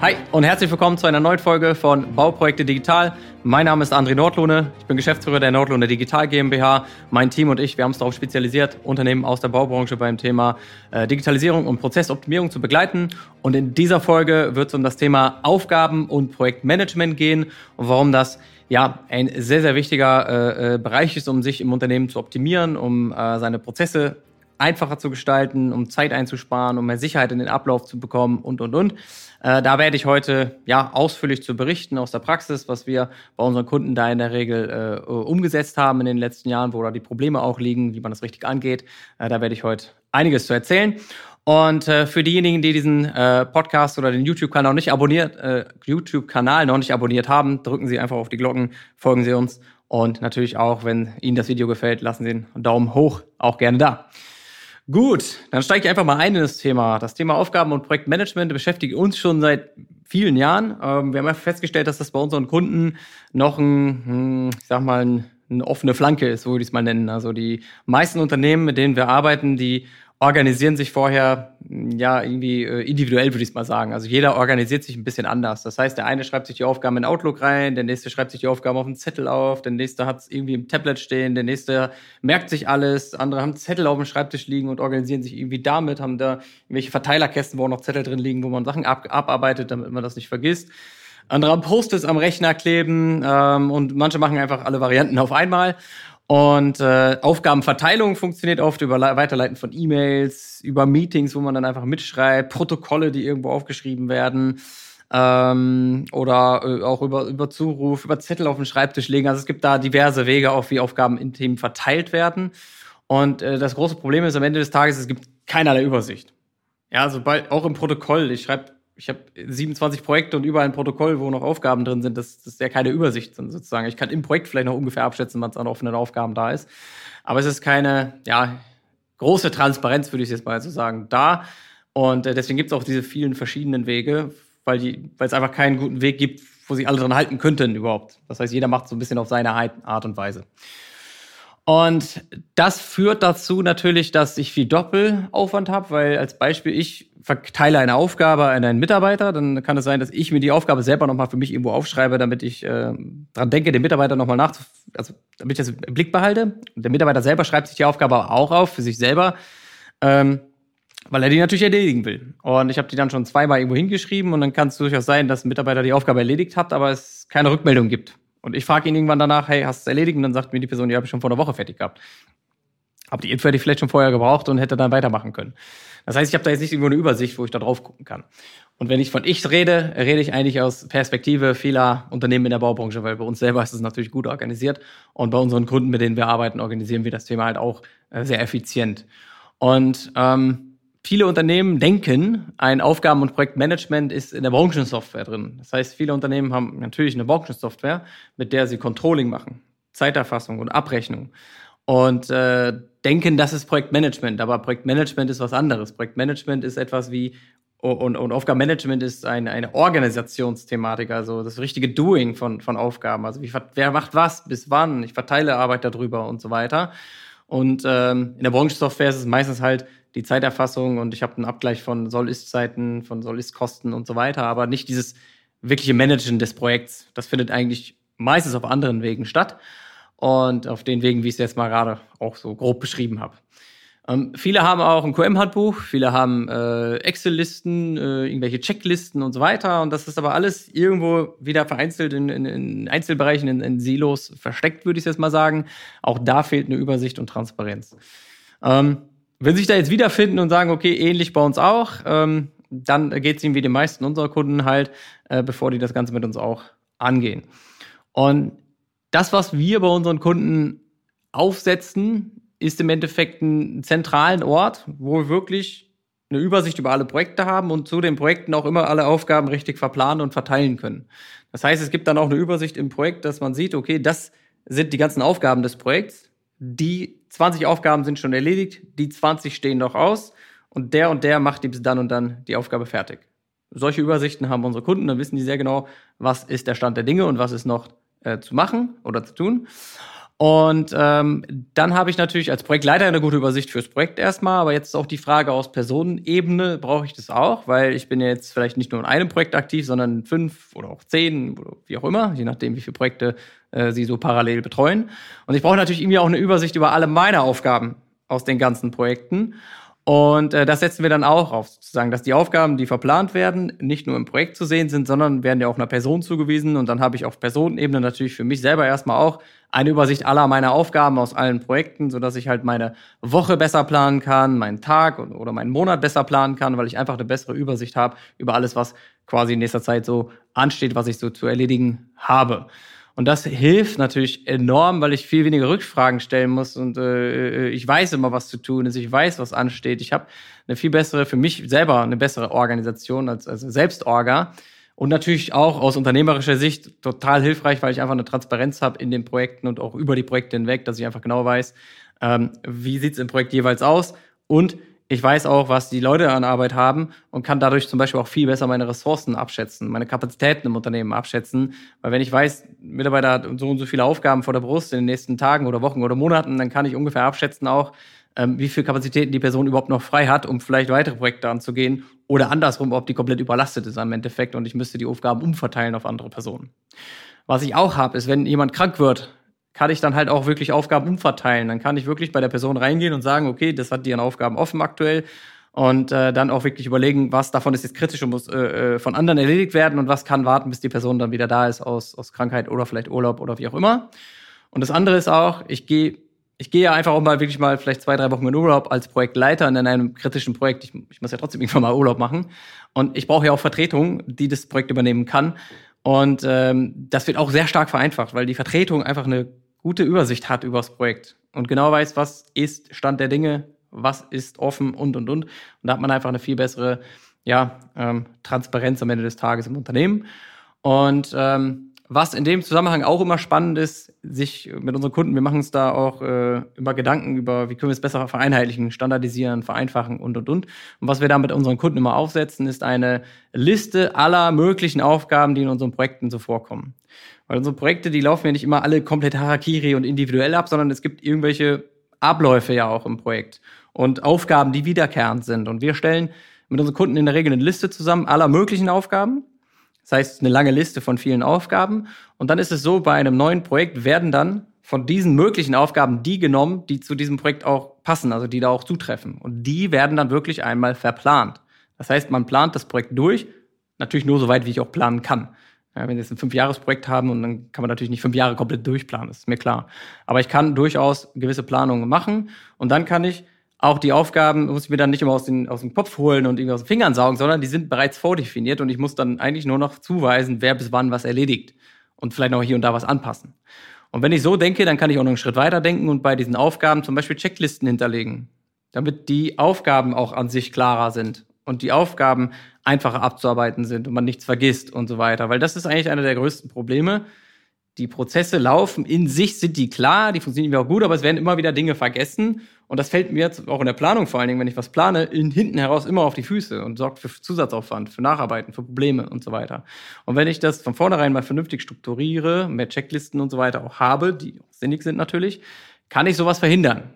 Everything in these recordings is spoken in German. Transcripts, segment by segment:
Hi und herzlich willkommen zu einer neuen Folge von Bauprojekte Digital. Mein Name ist André Nordlohne, ich bin Geschäftsführer der Nordlohne Digital GmbH. Mein Team und ich, wir haben uns darauf spezialisiert, Unternehmen aus der Baubranche beim Thema äh, Digitalisierung und Prozessoptimierung zu begleiten. Und in dieser Folge wird es um das Thema Aufgaben und Projektmanagement gehen und warum das ja ein sehr, sehr wichtiger äh, äh Bereich ist, um sich im Unternehmen zu optimieren, um äh, seine Prozesse einfacher zu gestalten, um Zeit einzusparen, um mehr Sicherheit in den Ablauf zu bekommen und, und, und. Äh, da werde ich heute ja ausführlich zu berichten aus der Praxis, was wir bei unseren Kunden da in der Regel äh, umgesetzt haben in den letzten Jahren, wo da die Probleme auch liegen, wie man das richtig angeht. Äh, da werde ich heute einiges zu erzählen. Und äh, für diejenigen, die diesen äh, Podcast oder den YouTube-Kanal noch nicht abonniert, äh, YouTube-Kanal noch nicht abonniert haben, drücken Sie einfach auf die Glocken, folgen Sie uns und natürlich auch, wenn Ihnen das Video gefällt, lassen Sie einen Daumen hoch auch gerne da. Gut, dann steige ich einfach mal ein in das Thema. Das Thema Aufgaben und Projektmanagement beschäftigt uns schon seit vielen Jahren. Ähm, wir haben ja festgestellt, dass das bei unseren Kunden noch ein, hm, ich sag mal, ein, eine offene Flanke ist, so würde ich es mal nennen. Also die meisten Unternehmen, mit denen wir arbeiten, die organisieren sich vorher ja irgendwie äh, individuell, würde ich mal sagen. Also jeder organisiert sich ein bisschen anders. Das heißt, der eine schreibt sich die Aufgaben in Outlook rein, der nächste schreibt sich die Aufgaben auf einen Zettel auf, der nächste hat es irgendwie im Tablet stehen, der nächste merkt sich alles, andere haben Zettel auf dem Schreibtisch liegen und organisieren sich irgendwie damit, haben da irgendwelche Verteilerkästen, wo auch noch Zettel drin liegen, wo man Sachen ab abarbeitet, damit man das nicht vergisst. Andere haben Post-its am Rechner kleben ähm, und manche machen einfach alle Varianten auf einmal. Und äh, Aufgabenverteilung funktioniert oft über Weiterleiten von E-Mails, über Meetings, wo man dann einfach mitschreibt, Protokolle, die irgendwo aufgeschrieben werden. Ähm, oder äh, auch über, über Zuruf, über Zettel auf den Schreibtisch legen. Also es gibt da diverse Wege, auch wie Aufgaben in Themen verteilt werden. Und äh, das große Problem ist am Ende des Tages, es gibt keinerlei Übersicht. Ja, sobald, auch im Protokoll, ich schreibe ich habe 27 Projekte und überall ein Protokoll, wo noch Aufgaben drin sind. Das, das ist ja keine Übersicht sozusagen. Ich kann im Projekt vielleicht noch ungefähr abschätzen, was an offenen Aufgaben da ist. Aber es ist keine, ja, große Transparenz, würde ich jetzt mal so sagen, da. Und äh, deswegen gibt es auch diese vielen verschiedenen Wege, weil weil es einfach keinen guten Weg gibt, wo sich alle dran halten könnten überhaupt. Das heißt, jeder macht so ein bisschen auf seine Art und Weise. Und das führt dazu natürlich, dass ich viel Doppelaufwand habe, weil als Beispiel ich verteile eine Aufgabe an einen Mitarbeiter, dann kann es sein, dass ich mir die Aufgabe selber nochmal für mich irgendwo aufschreibe, damit ich äh, dran denke, den Mitarbeiter nochmal nach, also damit ich das im Blick behalte. Und der Mitarbeiter selber schreibt sich die Aufgabe auch auf für sich selber, ähm, weil er die natürlich erledigen will. Und ich habe die dann schon zweimal irgendwo hingeschrieben und dann kann es durchaus sein, dass ein Mitarbeiter die Aufgabe erledigt hat, aber es keine Rückmeldung gibt. Und ich frage ihn irgendwann danach, hey, hast du es erledigt? Und dann sagt mir die Person, ja, habe ich schon vor einer Woche fertig gehabt. Aber die Info hätte ich vielleicht schon vorher gebraucht und hätte dann weitermachen können. Das heißt, ich habe da jetzt nicht irgendwo eine Übersicht, wo ich da drauf gucken kann. Und wenn ich von ich rede, rede ich eigentlich aus Perspektive vieler Unternehmen in der Baubranche, weil bei uns selber ist es natürlich gut organisiert und bei unseren Kunden, mit denen wir arbeiten, organisieren wir das Thema halt auch äh, sehr effizient. Und ähm, viele Unternehmen denken, ein Aufgaben- und Projektmanagement ist in der Branchensoftware drin. Das heißt, viele Unternehmen haben natürlich eine Branchensoftware, mit der sie Controlling machen, Zeiterfassung und Abrechnung. Und äh, denken, das ist Projektmanagement. Aber Projektmanagement ist was anderes. Projektmanagement ist etwas wie und, und Aufgabenmanagement ist eine, eine Organisationsthematik, also das richtige Doing von, von Aufgaben. Also wie, wer macht was, bis wann, ich verteile Arbeit darüber und so weiter. Und ähm, in der Branchensoftware ist es meistens halt die Zeiterfassung und ich habe einen Abgleich von Soll-Ist-Zeiten, von Soll-Ist-Kosten und so weiter, aber nicht dieses wirkliche Managen des Projekts. Das findet eigentlich meistens auf anderen Wegen statt und auf den Wegen, wie ich es jetzt mal gerade auch so grob beschrieben habe. Ähm, viele haben auch ein QM-Handbuch, viele haben äh, Excel-Listen, äh, irgendwelche Checklisten und so weiter. Und das ist aber alles irgendwo wieder vereinzelt in, in, in Einzelbereichen, in, in, Silos versteckt, würde ich jetzt mal sagen. Auch da fehlt eine Übersicht und Transparenz. Ähm, wenn sich da jetzt wiederfinden und sagen, okay, ähnlich bei uns auch, ähm, dann geht es ihnen wie den meisten unserer Kunden halt, äh, bevor die das Ganze mit uns auch angehen. Und das, was wir bei unseren Kunden aufsetzen, ist im Endeffekt ein zentralen Ort, wo wir wirklich eine Übersicht über alle Projekte haben und zu den Projekten auch immer alle Aufgaben richtig verplanen und verteilen können. Das heißt, es gibt dann auch eine Übersicht im Projekt, dass man sieht, okay, das sind die ganzen Aufgaben des Projekts. Die 20 Aufgaben sind schon erledigt, die 20 stehen noch aus und der und der macht die bis dann und dann die Aufgabe fertig. Solche Übersichten haben unsere Kunden, dann wissen die sehr genau, was ist der Stand der Dinge und was ist noch äh, zu machen oder zu tun. Und ähm, dann habe ich natürlich als Projektleiter eine gute Übersicht fürs Projekt erstmal, aber jetzt ist auch die Frage aus Personenebene, brauche ich das auch? Weil ich bin ja jetzt vielleicht nicht nur in einem Projekt aktiv, sondern fünf oder auch zehn oder wie auch immer, je nachdem, wie viele Projekte äh, sie so parallel betreuen. Und ich brauche natürlich irgendwie auch eine Übersicht über alle meine Aufgaben aus den ganzen Projekten. Und äh, das setzen wir dann auch auf, sozusagen, dass die Aufgaben, die verplant werden, nicht nur im Projekt zu sehen sind, sondern werden ja auch einer Person zugewiesen. Und dann habe ich auf Personenebene natürlich für mich selber erstmal auch eine Übersicht aller meiner Aufgaben aus allen Projekten, so dass ich halt meine Woche besser planen kann, meinen Tag oder meinen Monat besser planen kann, weil ich einfach eine bessere Übersicht habe über alles, was quasi in nächster Zeit so ansteht, was ich so zu erledigen habe. Und das hilft natürlich enorm, weil ich viel weniger Rückfragen stellen muss und äh, äh, ich weiß immer, was zu tun ist, ich weiß, was ansteht. Ich habe eine viel bessere, für mich selber eine bessere Organisation als, als Selbstorga. Und natürlich auch aus unternehmerischer Sicht total hilfreich, weil ich einfach eine Transparenz habe in den Projekten und auch über die Projekte hinweg, dass ich einfach genau weiß, ähm, wie sieht's im Projekt jeweils aus und ich weiß auch, was die Leute an Arbeit haben und kann dadurch zum Beispiel auch viel besser meine Ressourcen abschätzen, meine Kapazitäten im Unternehmen abschätzen. Weil wenn ich weiß, Mitarbeiter hat so und so viele Aufgaben vor der Brust in den nächsten Tagen oder Wochen oder Monaten, dann kann ich ungefähr abschätzen auch, ähm, wie viel Kapazitäten die Person überhaupt noch frei hat, um vielleicht weitere Projekte anzugehen oder andersrum, ob die komplett überlastet ist am Endeffekt und ich müsste die Aufgaben umverteilen auf andere Personen. Was ich auch habe, ist, wenn jemand krank wird, kann ich dann halt auch wirklich Aufgaben umverteilen. Dann kann ich wirklich bei der Person reingehen und sagen, okay, das hat die an Aufgaben offen aktuell und äh, dann auch wirklich überlegen, was davon ist jetzt kritisch und muss äh, äh, von anderen erledigt werden und was kann warten, bis die Person dann wieder da ist aus, aus Krankheit oder vielleicht Urlaub oder wie auch immer. Und das andere ist auch, ich gehe ich gehe ja einfach auch mal wirklich mal vielleicht zwei, drei Wochen in Urlaub als Projektleiter in einem kritischen Projekt. Ich, ich muss ja trotzdem irgendwann mal Urlaub machen. Und ich brauche ja auch Vertretung, die das Projekt übernehmen kann. Und ähm, das wird auch sehr stark vereinfacht, weil die Vertretung einfach eine gute Übersicht hat über das Projekt und genau weiß, was ist Stand der Dinge, was ist offen und und und. Und da hat man einfach eine viel bessere ja, ähm, Transparenz am Ende des Tages im Unternehmen. Und ähm, was in dem Zusammenhang auch immer spannend ist, sich mit unseren Kunden, wir machen uns da auch äh, immer Gedanken über, wie können wir es besser vereinheitlichen, standardisieren, vereinfachen und und und. Und was wir da mit unseren Kunden immer aufsetzen, ist eine Liste aller möglichen Aufgaben, die in unseren Projekten so vorkommen. Weil unsere Projekte, die laufen ja nicht immer alle komplett Harakiri und individuell ab, sondern es gibt irgendwelche Abläufe ja auch im Projekt und Aufgaben, die wiederkehrend sind. Und wir stellen mit unseren Kunden in der Regel eine Liste zusammen aller möglichen Aufgaben. Das heißt, eine lange Liste von vielen Aufgaben. Und dann ist es so, bei einem neuen Projekt werden dann von diesen möglichen Aufgaben die genommen, die zu diesem Projekt auch passen, also die da auch zutreffen. Und die werden dann wirklich einmal verplant. Das heißt, man plant das Projekt durch, natürlich nur so weit, wie ich auch planen kann. Ja, wenn wir jetzt ein Fünfjahresprojekt haben und dann kann man natürlich nicht fünf Jahre komplett durchplanen, ist mir klar. Aber ich kann durchaus gewisse Planungen machen und dann kann ich auch die Aufgaben, muss ich mir dann nicht immer aus, den, aus dem Kopf holen und irgendwie aus den Fingern saugen, sondern die sind bereits vordefiniert und ich muss dann eigentlich nur noch zuweisen, wer bis wann was erledigt und vielleicht noch hier und da was anpassen. Und wenn ich so denke, dann kann ich auch noch einen Schritt weiter denken und bei diesen Aufgaben zum Beispiel Checklisten hinterlegen, damit die Aufgaben auch an sich klarer sind und die Aufgaben einfacher abzuarbeiten sind und man nichts vergisst und so weiter. Weil das ist eigentlich einer der größten Probleme. Die Prozesse laufen in sich, sind die klar, die funktionieren auch gut, aber es werden immer wieder Dinge vergessen. Und das fällt mir jetzt auch in der Planung vor allen Dingen, wenn ich was plane, in, hinten heraus immer auf die Füße und sorgt für Zusatzaufwand, für Nacharbeiten, für Probleme und so weiter. Und wenn ich das von vornherein mal vernünftig strukturiere, mehr Checklisten und so weiter auch habe, die auch sinnig sind natürlich, kann ich sowas verhindern.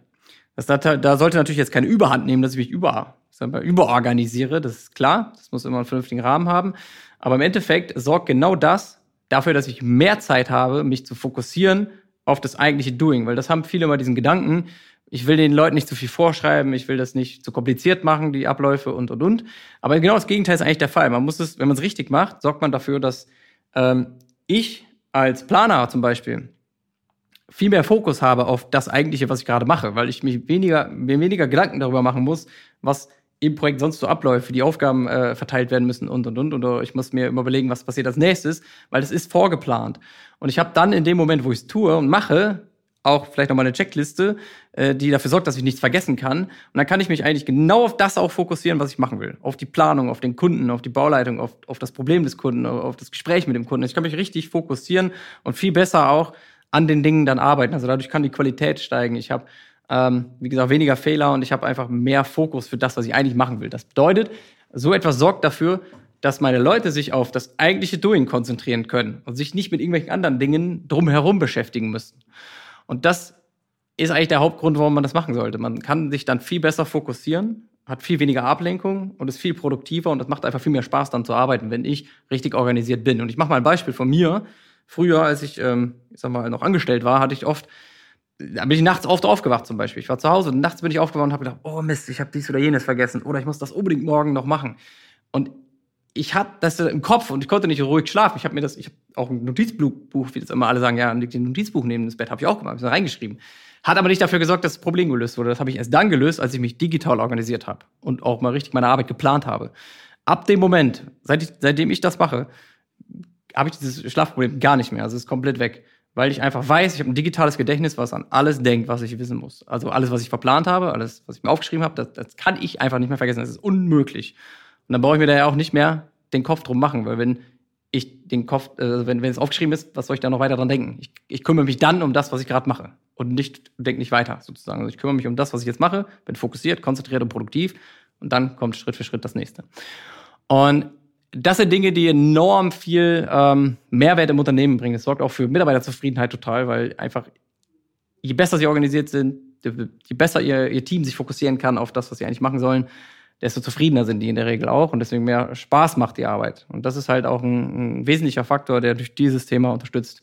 Das, da sollte natürlich jetzt keine Überhand nehmen, dass ich mich über sagen überorganisiere, das ist klar, das muss immer einen vernünftigen Rahmen haben. Aber im Endeffekt sorgt genau das dafür, dass ich mehr Zeit habe, mich zu fokussieren auf das eigentliche Doing, weil das haben viele immer diesen Gedanken, ich will den Leuten nicht zu viel vorschreiben, ich will das nicht zu kompliziert machen, die Abläufe und und und. Aber genau das Gegenteil ist eigentlich der Fall. Man muss es, wenn man es richtig macht, sorgt man dafür, dass ähm, ich als Planer zum Beispiel viel mehr Fokus habe auf das eigentliche, was ich gerade mache, weil ich mich weniger, mir weniger Gedanken darüber machen muss, was im Projekt sonst so abläuft, wie die Aufgaben äh, verteilt werden müssen und und und. Oder ich muss mir immer überlegen, was passiert als nächstes, weil das ist vorgeplant. Und ich habe dann in dem Moment, wo ich es tue und mache, auch vielleicht nochmal eine Checkliste, äh, die dafür sorgt, dass ich nichts vergessen kann. Und dann kann ich mich eigentlich genau auf das auch fokussieren, was ich machen will. Auf die Planung, auf den Kunden, auf die Bauleitung, auf, auf das Problem des Kunden, auf das Gespräch mit dem Kunden. Ich kann mich richtig fokussieren und viel besser auch an den Dingen dann arbeiten. Also dadurch kann die Qualität steigen. Ich habe ähm, wie gesagt, weniger Fehler und ich habe einfach mehr Fokus für das, was ich eigentlich machen will. Das bedeutet, so etwas sorgt dafür, dass meine Leute sich auf das eigentliche Doing konzentrieren können und sich nicht mit irgendwelchen anderen Dingen drumherum beschäftigen müssen. Und das ist eigentlich der Hauptgrund, warum man das machen sollte. Man kann sich dann viel besser fokussieren, hat viel weniger Ablenkung und ist viel produktiver und es macht einfach viel mehr Spaß dann zu arbeiten, wenn ich richtig organisiert bin. Und ich mache mal ein Beispiel von mir. Früher, als ich, ähm, ich sag mal, noch angestellt war, hatte ich oft, da bin ich nachts oft aufgewacht zum Beispiel. Ich war zu Hause und nachts bin ich aufgewacht und habe gedacht, oh Mist, ich habe dies oder jenes vergessen oder ich muss das unbedingt morgen noch machen. Und ich hatte das im Kopf und ich konnte nicht ruhig schlafen. Ich habe mir das, ich habe auch ein Notizbuch, wie das immer alle sagen, ja, ein Notizbuch neben das Bett habe ich auch gemacht, habe reingeschrieben. Hat aber nicht dafür gesorgt, dass das Problem gelöst wurde. Das habe ich erst dann gelöst, als ich mich digital organisiert habe und auch mal richtig meine Arbeit geplant habe. Ab dem Moment, seit ich, seitdem ich das mache, habe ich dieses Schlafproblem gar nicht mehr. Also es ist komplett weg. Weil ich einfach weiß, ich habe ein digitales Gedächtnis, was an alles denkt, was ich wissen muss. Also alles, was ich verplant habe, alles, was ich mir aufgeschrieben habe, das, das kann ich einfach nicht mehr vergessen. Das ist unmöglich. Und dann brauche ich mir da ja auch nicht mehr den Kopf drum machen, weil wenn ich den Kopf, äh, wenn, wenn es aufgeschrieben ist, was soll ich da noch weiter dran denken? Ich, ich kümmere mich dann um das, was ich gerade mache und nicht denke nicht weiter sozusagen. Also ich kümmere mich um das, was ich jetzt mache, bin fokussiert, konzentriert und produktiv und dann kommt Schritt für Schritt das nächste. Und das sind Dinge, die enorm viel ähm, Mehrwert im Unternehmen bringen. Es sorgt auch für Mitarbeiterzufriedenheit total, weil einfach je besser sie organisiert sind, je besser ihr, ihr Team sich fokussieren kann auf das, was sie eigentlich machen sollen, desto zufriedener sind die in der Regel auch und deswegen mehr Spaß macht die Arbeit. Und das ist halt auch ein, ein wesentlicher Faktor, der durch dieses Thema unterstützt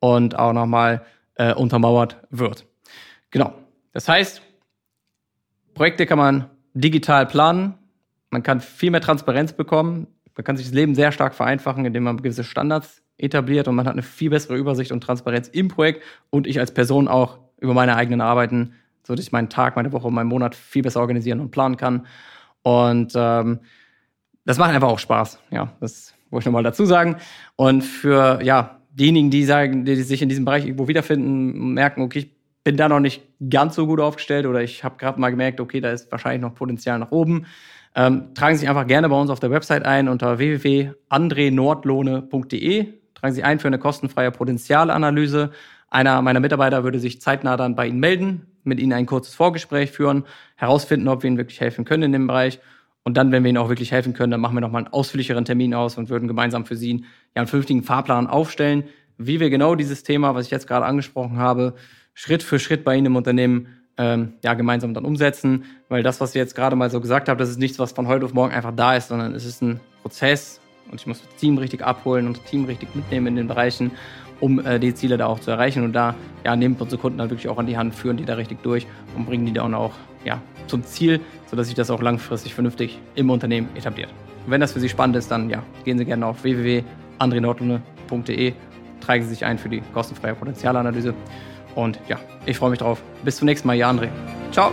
und auch nochmal äh, untermauert wird. Genau. Das heißt, Projekte kann man digital planen, man kann viel mehr Transparenz bekommen, man kann sich das Leben sehr stark vereinfachen, indem man gewisse Standards etabliert und man hat eine viel bessere Übersicht und Transparenz im Projekt und ich als Person auch über meine eigenen Arbeiten, so dass ich meinen Tag, meine Woche, meinen Monat viel besser organisieren und planen kann. Und ähm, das macht einfach auch Spaß. Ja, das wollte ich nochmal dazu sagen. Und für ja, diejenigen, die sagen, die sich in diesem Bereich irgendwo wiederfinden, merken, okay, ich bin da noch nicht ganz so gut aufgestellt oder ich habe gerade mal gemerkt, okay, da ist wahrscheinlich noch Potenzial nach oben. Ähm, tragen Sie sich einfach gerne bei uns auf der Website ein unter www.andrenordlohne.de. Tragen Sie ein für eine kostenfreie Potenzialanalyse. Einer meiner Mitarbeiter würde sich zeitnah dann bei Ihnen melden, mit Ihnen ein kurzes Vorgespräch führen, herausfinden, ob wir Ihnen wirklich helfen können in dem Bereich. Und dann, wenn wir Ihnen auch wirklich helfen können, dann machen wir nochmal einen ausführlicheren Termin aus und würden gemeinsam für Sie ja, einen vernünftigen Fahrplan aufstellen, wie wir genau dieses Thema, was ich jetzt gerade angesprochen habe, Schritt für Schritt bei Ihnen im Unternehmen ähm, ja, gemeinsam dann umsetzen. Weil das, was ich jetzt gerade mal so gesagt habe, das ist nichts, was von heute auf morgen einfach da ist, sondern es ist ein Prozess und ich muss das Team richtig abholen und das Team richtig mitnehmen in den Bereichen um äh, die Ziele da auch zu erreichen. Und da ja, nehmen wir unsere Kunden dann wirklich auch an die Hand, führen die da richtig durch und bringen die dann auch ja, zum Ziel, sodass sich das auch langfristig vernünftig im Unternehmen etabliert. Und wenn das für Sie spannend ist, dann ja, gehen Sie gerne auf www.andrenordlune.de, tragen Sie sich ein für die kostenfreie Potenzialanalyse. Und ja, ich freue mich drauf. Bis zum nächsten Mal, Ihr André. Ciao!